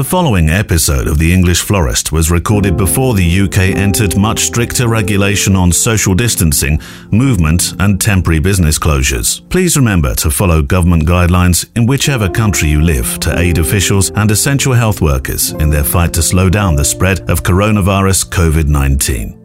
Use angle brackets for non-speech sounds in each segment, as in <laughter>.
The following episode of The English Florist was recorded before the UK entered much stricter regulation on social distancing, movement, and temporary business closures. Please remember to follow government guidelines in whichever country you live to aid officials and essential health workers in their fight to slow down the spread of coronavirus COVID 19.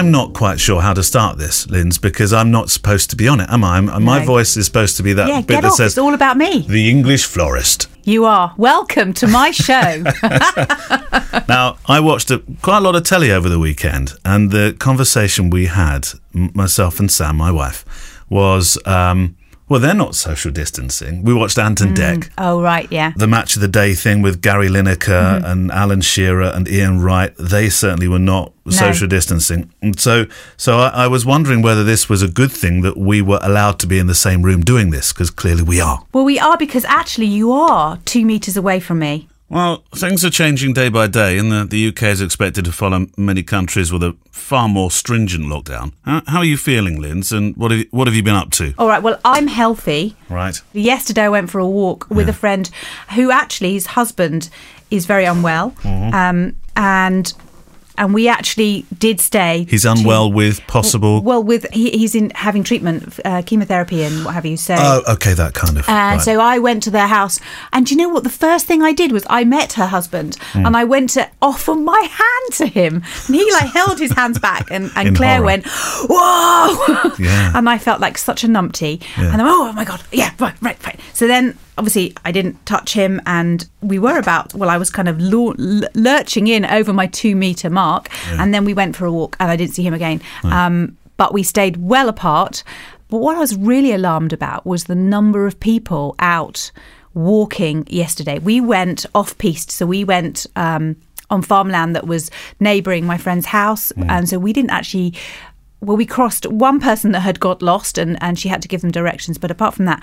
I'm not quite sure how to start this, Linz, because I'm not supposed to be on it, am I? I'm, My No. voice is supposed to be that Yeah, bit get that off. says It's all about me. the English florist. You are. Welcome to my show. <laughs> <laughs> Now, I watched a, quite a lot of telly over the weekend, and the conversation we had, myself and Sam, my wife, was um, well, they're not social distancing. We watched Ant and mm. Dec. oh, right. Yeah. The match of the day thing with Gary Lineker mm-hmm. and Alan Shearer and Ian Wright, they certainly were not social distancing. And so, so I, I was wondering whether this was a good thing that we were allowed to be in the same room doing this, because clearly we are. Well, we are because actually you are two meters away from me. Well, things are changing day by day, and the, the UK is expected to follow many countries with a far more stringent lockdown. How, how are you feeling, Linz, and what have, you, what have you been up to? All right. Well, I'm healthy. Right. Yesterday, I went for a walk with a friend who actually his husband is very unwell, Mm-hmm. um, and and we actually did stay. He's to- unwell with possible. Well, with he, he's in having treatment, uh, chemotherapy, and what have you. So oh, okay, that kind of. And right. so I went to their house, and do you know what? The first thing I did was I met her husband, Hmm. and I went to offer my hand to him, and he like held his hands back, and, and <laughs> In Claire horror. went, "Whoa!" Yeah. <laughs> and I felt like such a numpty, Yeah. and I'm, oh my god, yeah, right, right, right. So then. Obviously, I didn't touch him, and we were about. Well, I was kind of lur- lurching in over my two meter mark, and then we went for a walk, and I didn't see him again. Um, but we stayed well apart. But what I was really alarmed about was the number of people out walking yesterday. We went off piste, so we went um, on farmland that was neighbouring my friend's house, and so we didn't actually. Well, we crossed one person that had got lost, and and she had to give them directions. But apart from that,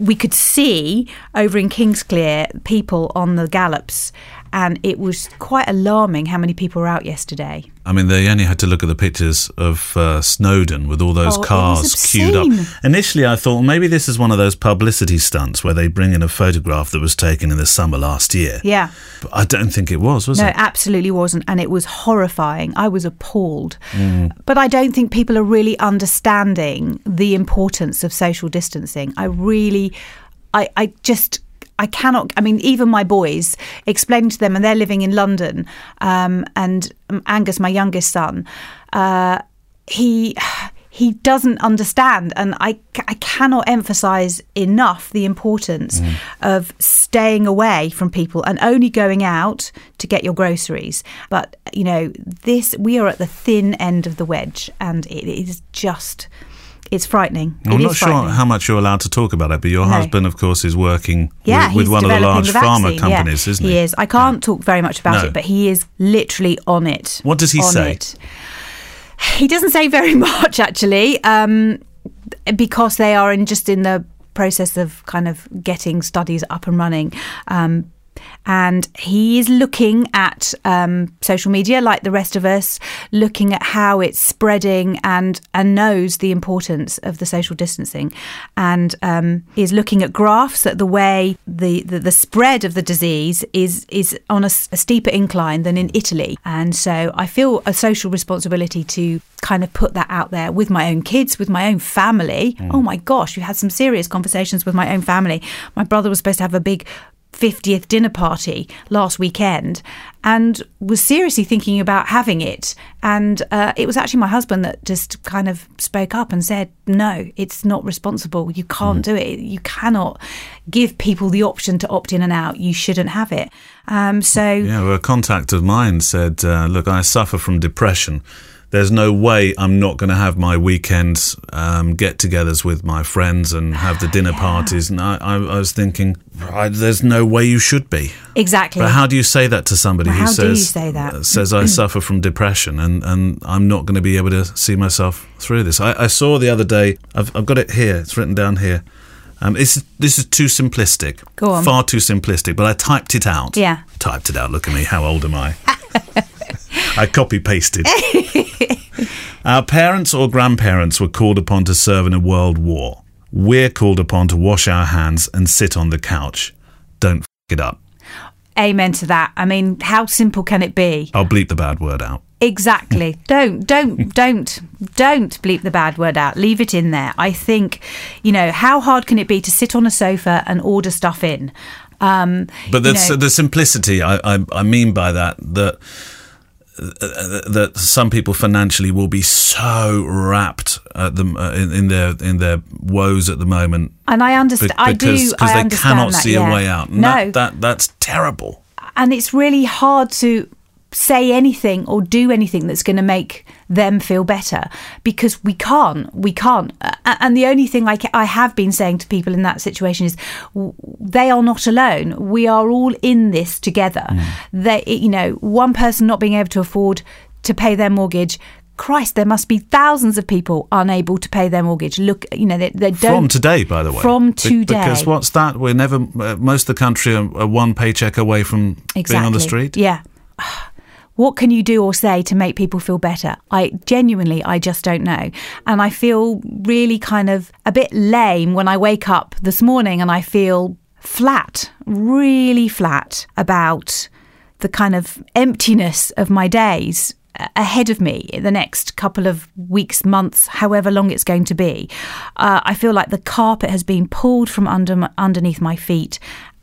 we could see over in Kingsclere people on the gallops, and it was quite alarming how many people were out yesterday. I mean, they only had to look at the pictures of uh, Snowdon with all those Oh, cars queued up. Initially, I thought well, maybe this is one of those publicity stunts where they bring in a photograph that was taken in the summer last year. Yeah. But I don't think it was, was No, it? it absolutely wasn't. And it was horrifying. I was appalled. Mm. But I don't think people are really understanding the importance of social distancing. I really, I, I just. I cannot. I mean, even my boys explaining to them, and they're living in London. Um, and Angus, my youngest son, uh, he he doesn't understand, and I I cannot emphasize enough the importance of staying away from people and only going out to get your groceries. But you know, this we are at the thin end of the wedge, and it is just it's frightening. I'm not sure how much you're allowed to talk about it, but your No. husband, of course, is working Yeah, with, with one of the large the pharma vaccine, yeah. companies, isn't he? He is. I can't talk very much about No. it, but he is literally on it. What does he say? It. He doesn't say very <laughs> much, actually, um, because they are in just in the process of kind of getting studies up and running. Um, and he is looking at um, social media like the rest of us, looking at how it's spreading and and knows the importance of the social distancing, and um, is looking at graphs at the way the, the, the spread of the disease is is on a steeper incline than in Italy, and so I feel a social responsibility to kind of put that out there with my own kids, with my own family. Oh my gosh, we had some serious conversations with my own family. My brother was supposed to have a big 50th dinner party last weekend and was seriously thinking about having it. And uh, it was actually my husband that just kind of spoke up and said, No, it's not responsible. You can't do it. You cannot give people the option to opt in and out. You shouldn't have it. Um, so, Yeah, well, a contact of mine said, uh, "Look, I suffer from depression. There's no way I'm not going to have my weekends um, get-togethers with my friends and have the dinner <sighs> parties." And I, I, I was thinking, I, "There's no way you should be." exactly. But how do you say that to somebody Well, who says say uh, says I <clears throat> suffer from depression and, and I'm not going to be able to see myself through this? I, I saw the other day. I've, I've got it here. It's written down here. Um, it's, this is too simplistic. Go on. Far too simplistic. But I typed it out. Yeah. Typed it out. Look at me. How old am I? <laughs> I copy pasted. <laughs> Our parents or grandparents were called upon to serve in a world war. we're called upon to wash our hands and sit on the couch. Don't f it up. Amen to that. I mean, how simple can it be? I'll bleep the bad word out. Exactly. <laughs> don't, don't, don't, don't bleep the bad word out. Leave it in there. I think, you know, how hard can it be to sit on a sofa and order stuff in? Um, But you the, know- the simplicity, I, I, I mean by that, that that some people financially will be so wrapped at them uh, in, in their in their woes at the moment and I understand. I do. because they cannot that, see yeah. a way out. And No, that, that that's terrible. and it's really hard to say anything or do anything that's going to make them feel better because we can't we can't and the only thing I, ca- I have been saying to people in that situation is w- they are not alone we are all in this together they you know one person not being able to afford to pay their mortgage Christ, there must be thousands of people unable to pay their mortgage. Look, you know, they, they don't. From today, by the way. From today. Because what's that? We're never, uh, most of the country are, are one paycheck away from being on the street. Yeah. What can you do or say to make people feel better? I genuinely, I just don't know. And I feel really kind of a bit lame when I wake up this morning and I feel flat, really flat about the kind of emptiness of my days ahead of me the next couple of weeks, months, however long it's going to be. Uh, I feel like the carpet has been pulled from under underneath my feet.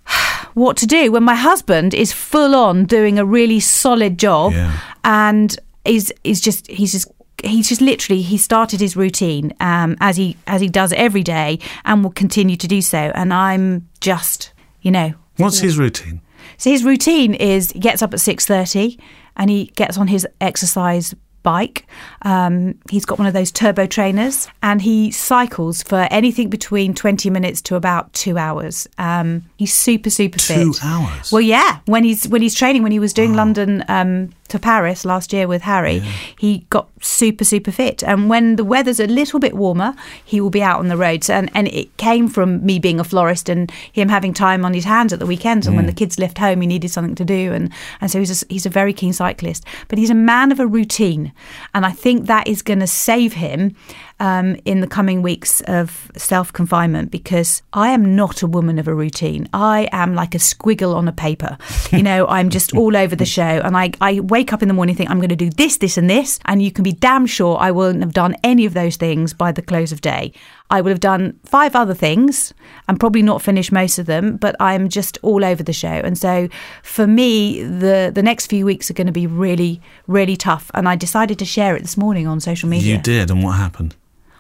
<sighs> What to do when my husband is full on doing a really solid job Yeah. and is is just he's just he's just literally he started his routine um, as he as he does every day and will continue to do so and I'm just you know What's his routine? so his routine is he gets up at six thirty and he gets on his exercise bike. Um, he's got one of those turbo trainers and he cycles for anything between twenty minutes to about two hours. Um, he's super super Two fit. hours? Well, yeah. When he's when he's training, when he was doing London um, to Paris last year with Harry, he got super super fit. And when the weather's a little bit warmer, he will be out on the roads. And and it came from me being a florist and him having time on his hands at the weekends. And when the kids left home, he needed something to do. And and so he's a, he's a very keen cyclist. But he's a man of a routine, and I think that is going to save him. Um, in the coming weeks of self confinement, because I am not a woman of a routine. I am like a squiggle on a paper. You know, I'm just all over the show. And I, I wake up in the morning and think, I'm going to do this, this, and this. And you can be damn sure I won't have done any of those things by the close of day. I would have done five other things and probably not finished most of them, but I'm just all over the show. And so for me, the, the next few weeks are going to be really, really tough. And I decided to share it this morning on social media. You did, and what happened?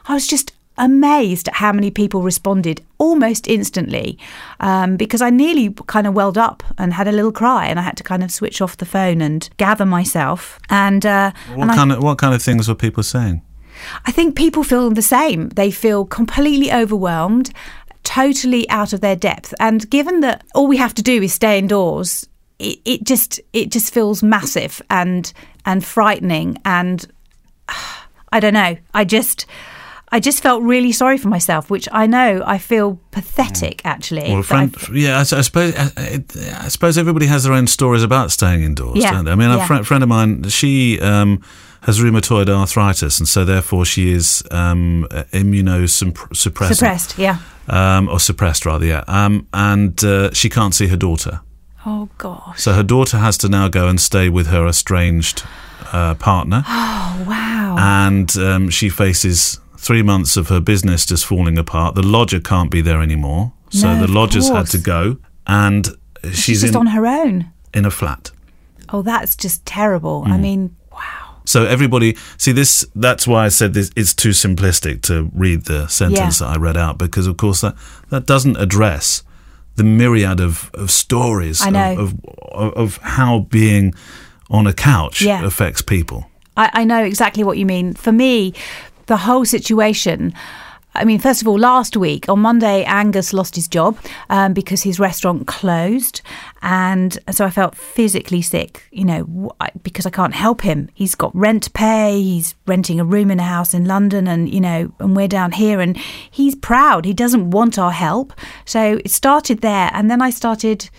I was just amazed at how many people responded almost instantly um, because I nearly kind of welled up and had a little cry and I had to kind of switch off the phone and gather myself and uh, What and I, kind of what kind of things were people saying? I think people feel the same they feel completely overwhelmed totally out of their depth and given that all we have to do is stay indoors it, it just it just feels massive and and frightening and <sighs> I don't know. I just I just felt really sorry for myself, which I know I feel pathetic actually. Well, a friend, yeah, I, I suppose I, I- I suppose everybody has their own stories about staying indoors, Yeah, don't they? I mean, a yeah. friend, friend of mine, she um, has rheumatoid arthritis, and so therefore she is um, uh, immunosuppressed, suppressed. Yeah. um, or suppressed rather, yeah. Um, and uh, she can't see her daughter, Oh gosh. so her daughter has to now go and stay with her estranged uh, partner, <gasps> Oh wow. and um, she faces three months of her business just falling apart. The lodger can't be there anymore, so No, the lodgers had to go, and she's, She's just in, on her own. in a flat. Oh, that's just terrible. Mm. I mean, wow. So everybody see this. That's why I said this. It's too simplistic to read the sentence Yeah. that I read out because, of course, that that doesn't address the myriad of, of stories I know. Of, of of how being on a couch Yeah. affects people. I, I know exactly what you mean. For me, the whole situation. I mean, first of all, last week on Monday, Angus lost his job um, because his restaurant closed, and so I felt physically sick. You know, because I can't help him. He's got rent to pay. He's renting a room in a house in London, and you know, and we're down here, and he's proud. He doesn't want our help. So it started there, and then I started.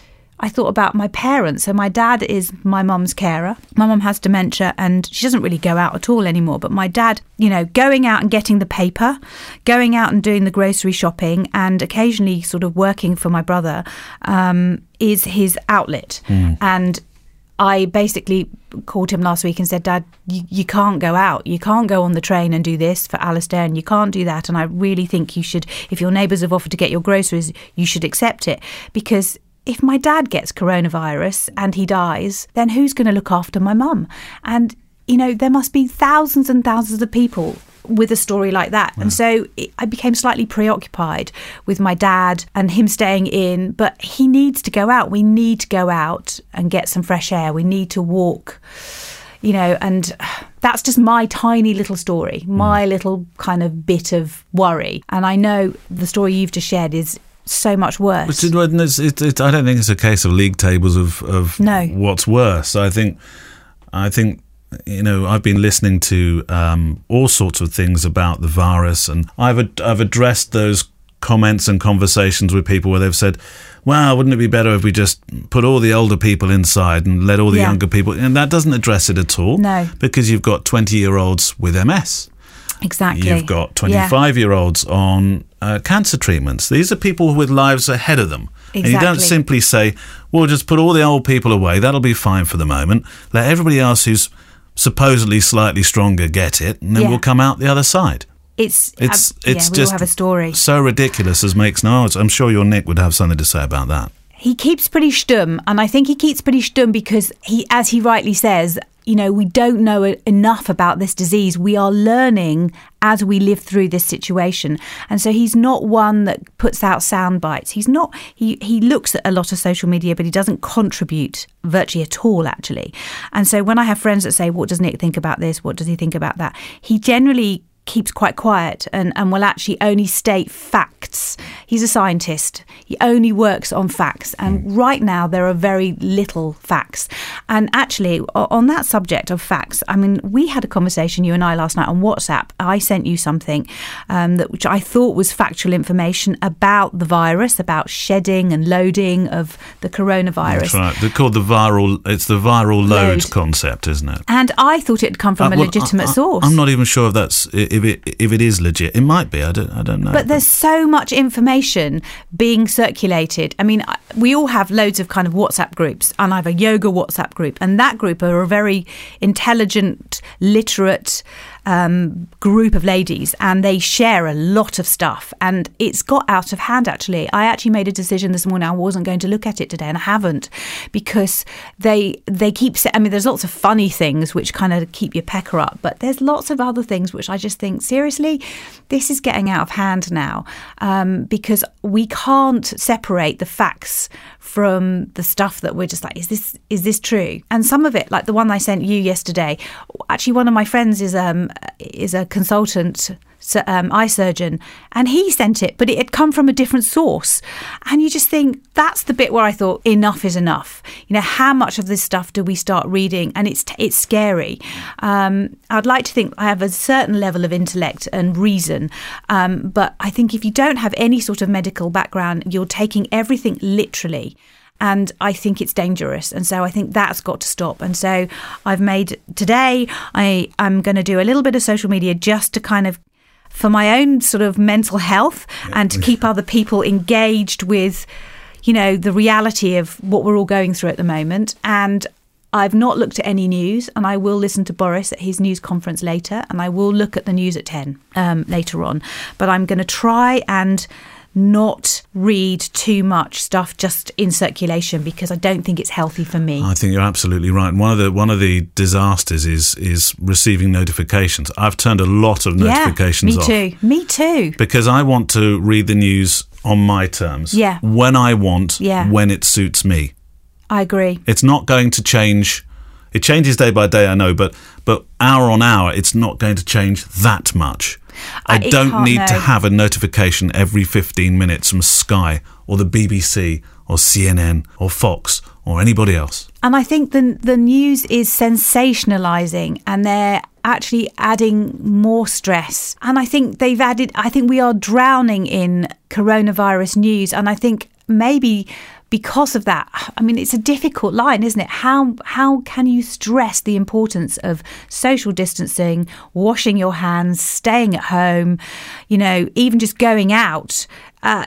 I thought about my parents. So my dad is my mum's carer. My mum has dementia and she doesn't really go out at all anymore. But my dad, you know, going out and getting the paper, going out and doing the grocery shopping, and occasionally sort of working for my brother um, is his outlet. And I basically called him last week and said, Dad, you, you can't go out. You can't go on the train and do this for Alistair, and you can't do that. And I really think you should, if your neighbours have offered to get your groceries, you should accept it. Because if my dad gets coronavirus and he dies, then who's going to look after my mum? And, you know, there must be thousands and thousands of people with a story like that. And so it, I became slightly preoccupied with my dad and him staying in, but he needs to go out. We need to go out and get some fresh air. We need to walk, you know, and that's just my tiny little story, my mm. little kind of bit of worry. And I know the story you've just shared is so much worse. But it- it- it- I don't think it's a case of league tables of, of No. what's worse. I think, I think, you know, I've been listening to um, all sorts of things about the virus, and I've ad- I've addressed those comments and conversations with people where they've said, "Well, wouldn't it be better if we just put all the older people inside and let all the Yeah. younger people?" And that doesn't address it at all. No. because you've got twenty-year-olds with MS. exactly. You've got Yeah. 25 year olds on uh, cancer treatments. These are people with lives ahead of them. And you don't simply say, well, just put all the old people away. That'll be fine for the moment. Let everybody else who's supposedly slightly stronger get it, and then Yeah. we'll come out the other side. It's It's, uh, it's yeah, just have a story. so ridiculous as makes no odds. I'm sure your Nick would have something to say about that. He keeps pretty stum, and I think he keeps pretty stum because he, as he rightly says, you know, we don't know enough about this disease. We are learning as we live through this situation, and so he's not one that puts out sound bites. He's not. He he looks at a lot of social media, but he doesn't contribute virtually at all, actually. And so when I have friends that say, "What does Nick think about this? What does he think about that?" He generally keeps quite quiet and, and will actually only state facts. He's a scientist. He only works on facts. And right now, there are very little facts. And actually, on that subject of facts, I mean, we had a conversation, you and I, last night on WhatsApp. I sent you something um, that which I thought was factual information about the virus, about shedding and loading of the coronavirus. That's right. They're called the viral. It's the viral load, Load. concept, isn't it? And I thought it had come from Uh, a legitimate I, I- source. I'm not even sure if that's if it if it is legit. It might be. I don't. I don't know. But there's so much information being circulated. I mean, we all have loads of kind of WhatsApp groups, and I have a yoga WhatsApp group, and that group are a very intelligent, literate um, group of ladies, and they share a lot of stuff. And it's got out of hand, actually. I actually made a decision this morning I wasn't going to look at it today, and I haven't because they they keep. I mean, there's lots of funny things which kind of keep your pecker up, but there's lots of other things which I just think seriously, this is getting out of hand now um, because we can't separate the facts from the stuff that we're just like, is this is this true? And some of it, like the one I sent you yesterday, actually one of my friends is um is a consultant su- um, eye surgeon, and he sent it, but it had come from a different source, and you just think that's the bit where I thought enough is enough. You know, how much of this stuff do we start reading? And it's it's scary. Um, I'd like to think I have a certain level of intellect and reason, um, but I think if you don't have any sort of medical background, you're taking everything literally. And I think it's dangerous. And so I think that's got to stop. And so I've made today, I, I'm going to do a little bit of social media just to kind of for my own sort of mental health and to keep other people engaged with, you know, the reality of what we're all going through at the moment. And I've not looked at any news, and I will listen to Boris at his news conference later, and I will look at the news at 10 um, later on. But I'm going to try and not read too much stuff just in circulation because I don't think it's healthy for me. I think you're absolutely right. One of the one of the disasters is is receiving notifications. I've turned a lot of notifications yeah, off me too. Me too. because I want to read the news on my terms. Yeah. When I want. Yeah. When it suits me. I agree. It's not going to change. It changes day by day, I know, but but hour on hour, it's not going to change that much. I don't need to have a notification every 15 minutes from Sky or the BBC or CNN or Fox or anybody else. And I think the the news is sensationalizing and they're actually adding more stress. And I think they've added I think we are drowning in coronavirus news and I think maybe because of that, I mean, it's a difficult line, isn't it? How how can you stress the importance of social distancing, washing your hands, staying at home, you know, even just going out? Uh,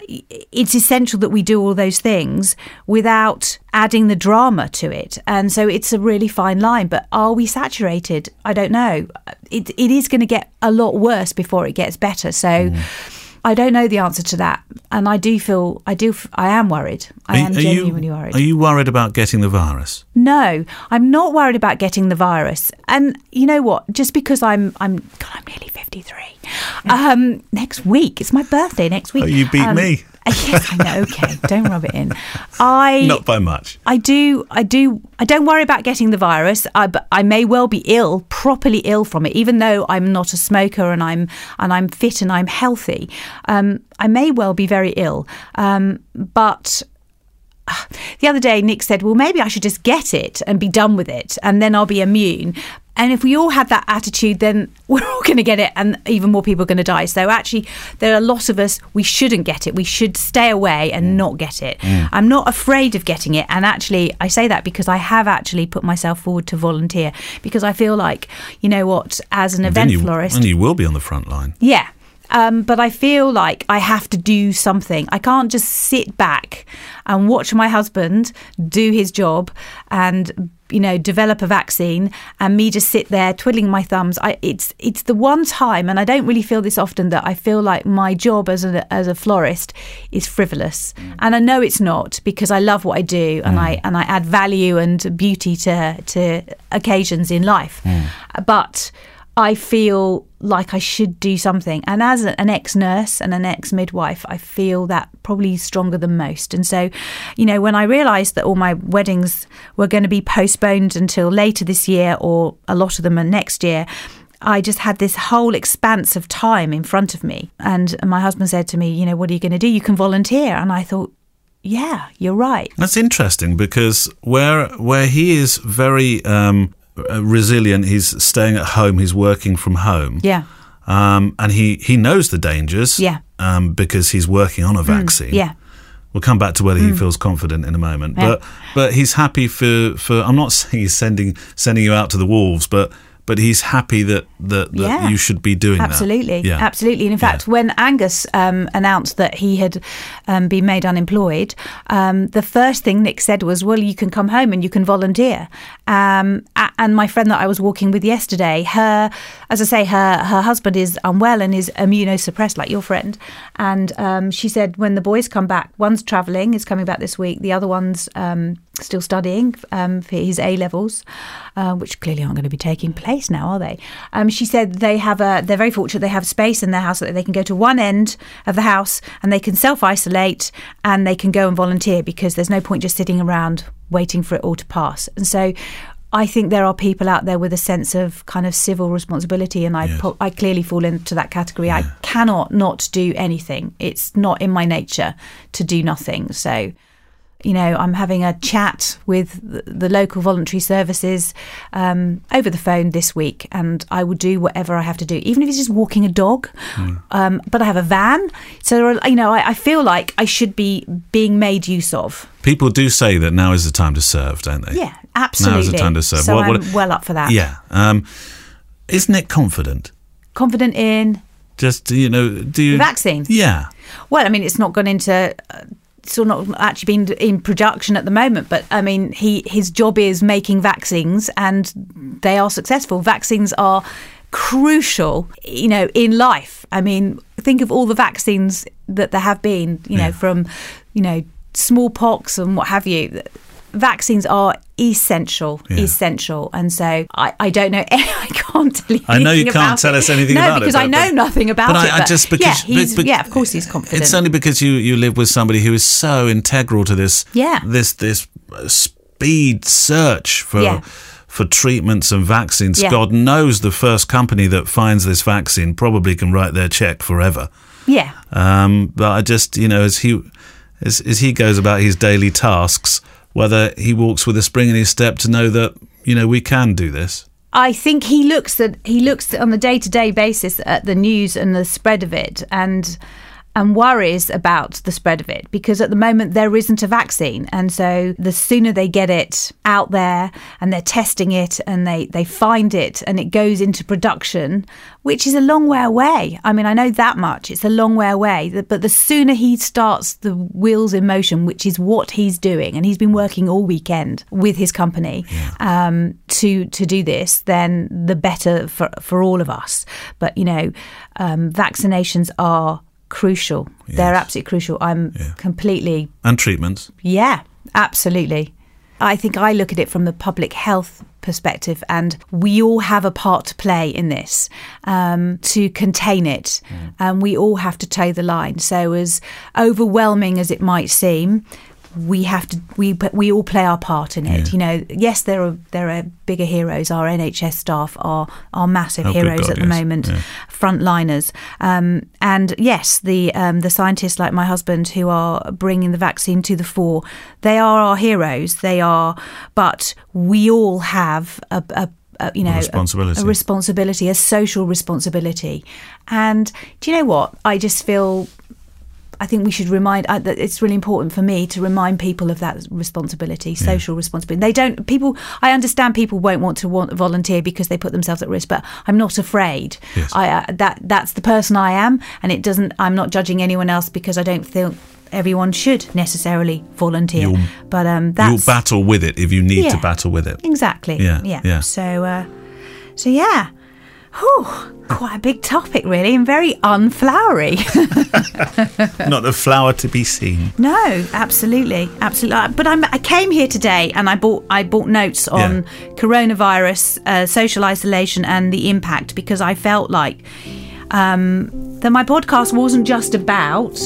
it's essential that we do all those things without adding the drama to it. And so it's a really fine line. But are we saturated? I don't know. It, it is going to get a lot worse before it gets better. So. Mm I don't know the answer to that, and I do feel I do I am worried. I are, am genuinely you, worried. Are you worried about getting the virus? No, I'm not worried about getting the virus. And you know what? Just because I'm I'm God, I'm nearly 53. Um, next week it's my birthday. Next week. Oh, you beat um, me. Yes, I know. Okay, don't rub it in. I not by much. I do. I do. I don't worry about getting the virus. I, but I may well be ill, properly ill from it, even though I'm not a smoker and I'm and I'm fit and I'm healthy. Um, I may well be very ill. Um, but the other day Nick said, "Well, maybe I should just get it and be done with it, and then I'll be immune." And if we all had that attitude, then <laughs> we're all going to get it, and even more people are going to die. So actually, there are a lot of us we shouldn't get it. We should stay away and mm. not get it. Mm. I'm not afraid of getting it, and actually, I say that because I have actually put myself forward to volunteer because I feel like you know what, as an and event you, florist, and you will be on the front line. Yeah, um, but I feel like I have to do something. I can't just sit back and watch my husband do his job and you know develop a vaccine and me just sit there twiddling my thumbs I, it's it's the one time and I don't really feel this often that I feel like my job as a as a florist is frivolous mm. and I know it's not because I love what I do and mm. I and I add value and beauty to to occasions in life mm. but I feel like I should do something. And as an ex nurse and an ex midwife, I feel that probably stronger than most. And so, you know, when I realised that all my weddings were going to be postponed until later this year, or a lot of them are next year, I just had this whole expanse of time in front of me. And my husband said to me, you know, what are you going to do? You can volunteer. And I thought, yeah, you're right. That's interesting because where where he is very um, resilient. He's staying at home. He's working from home. Yeah. Um, and he, he knows the dangers. Yeah. Um, because he's working on a mm, vaccine. Mm, yeah. We'll come back to whether mm. he feels confident in a moment. Yeah. But but he's happy for, for I'm not <laughs> saying he's sending sending you out to the wolves, but but he's happy that that, that yeah. you should be doing absolutely. that. Yeah. Absolutely. And in fact, yeah. when Angus um, announced that he had um, been made unemployed, um, the first thing Nick said was, "Well, you can come home and you can volunteer." Um, and my friend that I was walking with yesterday, her, as I say, her her husband is unwell and is immunosuppressed, like your friend. And um, she said, when the boys come back, one's travelling, is coming back this week. The other one's um, still studying um, for his A levels, uh, which clearly aren't going to be taking place now, are they? Um, she said they have a. They're very fortunate. They have space in their house that they can go to one end of the house and they can self isolate and they can go and volunteer because there's no point just sitting around waiting for it all to pass. And so. I think there are people out there with a sense of kind of civil responsibility, and I yes. I clearly fall into that category. Yeah. I cannot not do anything. It's not in my nature to do nothing. So you know, I'm having a chat with the local voluntary services um, over the phone this week, and I will do whatever I have to do, even if it's just walking a dog. Mm. Um, but I have a van, so you know, I, I, feel like I should be being made use of. People do say that now is the time to serve, don't they? Yeah, absolutely. Now is the time to serve. So what, what, I'm well up for that. Yeah. Um, isn't it confident? Confident in. Just you know, do you vaccine? Yeah. Well, I mean, it's not gone into uh, still not actually been in production at the moment, but I mean, he his job is making vaccines, and they are successful. Vaccines are crucial, you know, in life. I mean, think of all the vaccines that there have been, you know, from you know smallpox and what have you vaccines are essential, yeah. essential. And so I, I don't know. <laughs> I can't tell you. I know you can't tell it. us anything no, about because it. Because I know nothing about but it. I, I just because yeah, but, but, yeah, of course he's confident. It's only because you you live with somebody who is so integral to this. Yeah. This this speed search for. Yeah for treatments and vaccines. Yeah. God knows the first company that finds this vaccine probably can write their check forever. Yeah. Um, but I just, you know, as he as, as he goes about his daily tasks, whether he walks with a spring in his step to know that you know we can do this. I think he looks at he looks on the day to day basis at the news and the spread of it, and and worries about the spread of it because at the moment there isn't a vaccine. And so the sooner they get it out there and they're testing it and they, they find it and it goes into production, which is a long way away. I mean, I know that much. It's a long way away. But the sooner he starts the wheels in motion, which is what he's doing, and he's been working all weekend with his company yeah. um, to to do this, then the better for, for all of us. But, you know, um, vaccinations are crucial. Yes. They're absolutely crucial. I'm yeah. completely. And treatments. Yeah, absolutely. I think I look at it from the public health perspective, and we all have a part to play in this um, to contain it, mm. and we all have to toe the line. So, as overwhelming as it might seem, we have to we we all play our part in it. Yeah. You know, yes, there are there are bigger heroes. Our NHS staff are are massive oh, heroes God, at the yes. moment, yeah. frontliners. Um, and yes, the um, the scientists like my husband who are bringing the vaccine to the fore, they are our heroes. They are, but we all have a, a you know, a responsibility. A, a, responsibility, a social responsibility. And do you know what? I just feel I think we should remind uh, that it's really important for me to remind people of that responsibility, social yeah. responsibility. They don't people. I understand people won't want to want volunteer because they put themselves at risk, but I'm not afraid. Yes. I uh, that that's the person I am, and it doesn't. I'm not judging anyone else because I don't feel everyone should necessarily volunteer. You'll, but um, you'll battle with it if you need yeah, to battle with it. Exactly. Yeah. Yeah. yeah. So, uh, so yeah. Whew, quite a big topic, really, and very unflowery. <laughs> Not a flower to be seen. No, absolutely, absolutely. Uh, but I'm, i came here today, and I bought I bought notes on yeah. coronavirus, uh, social isolation, and the impact because I felt like um, that my podcast wasn't just about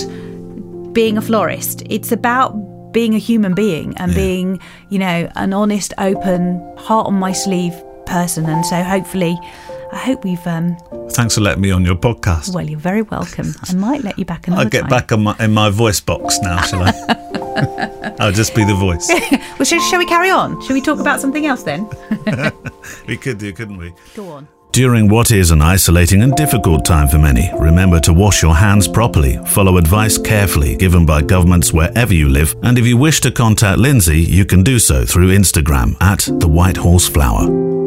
being a florist. It's about being a human being and yeah. being, you know, an honest, open, heart on my sleeve person. And so hopefully I hope we've. Um, Thanks for letting me on your podcast. Well, you're very welcome. I might let you back in another I'll get time. back my, in my voice box now, shall I? <laughs> I'll just be the voice. <laughs> well, shall, shall we carry on? Shall we talk about something else then? <laughs> we could do, couldn't we? Go on. During what is an isolating and difficult time for many, remember to wash your hands properly, follow advice carefully given by governments wherever you live, and if you wish to contact Lindsey, you can do so through Instagram at the White Horse Flower.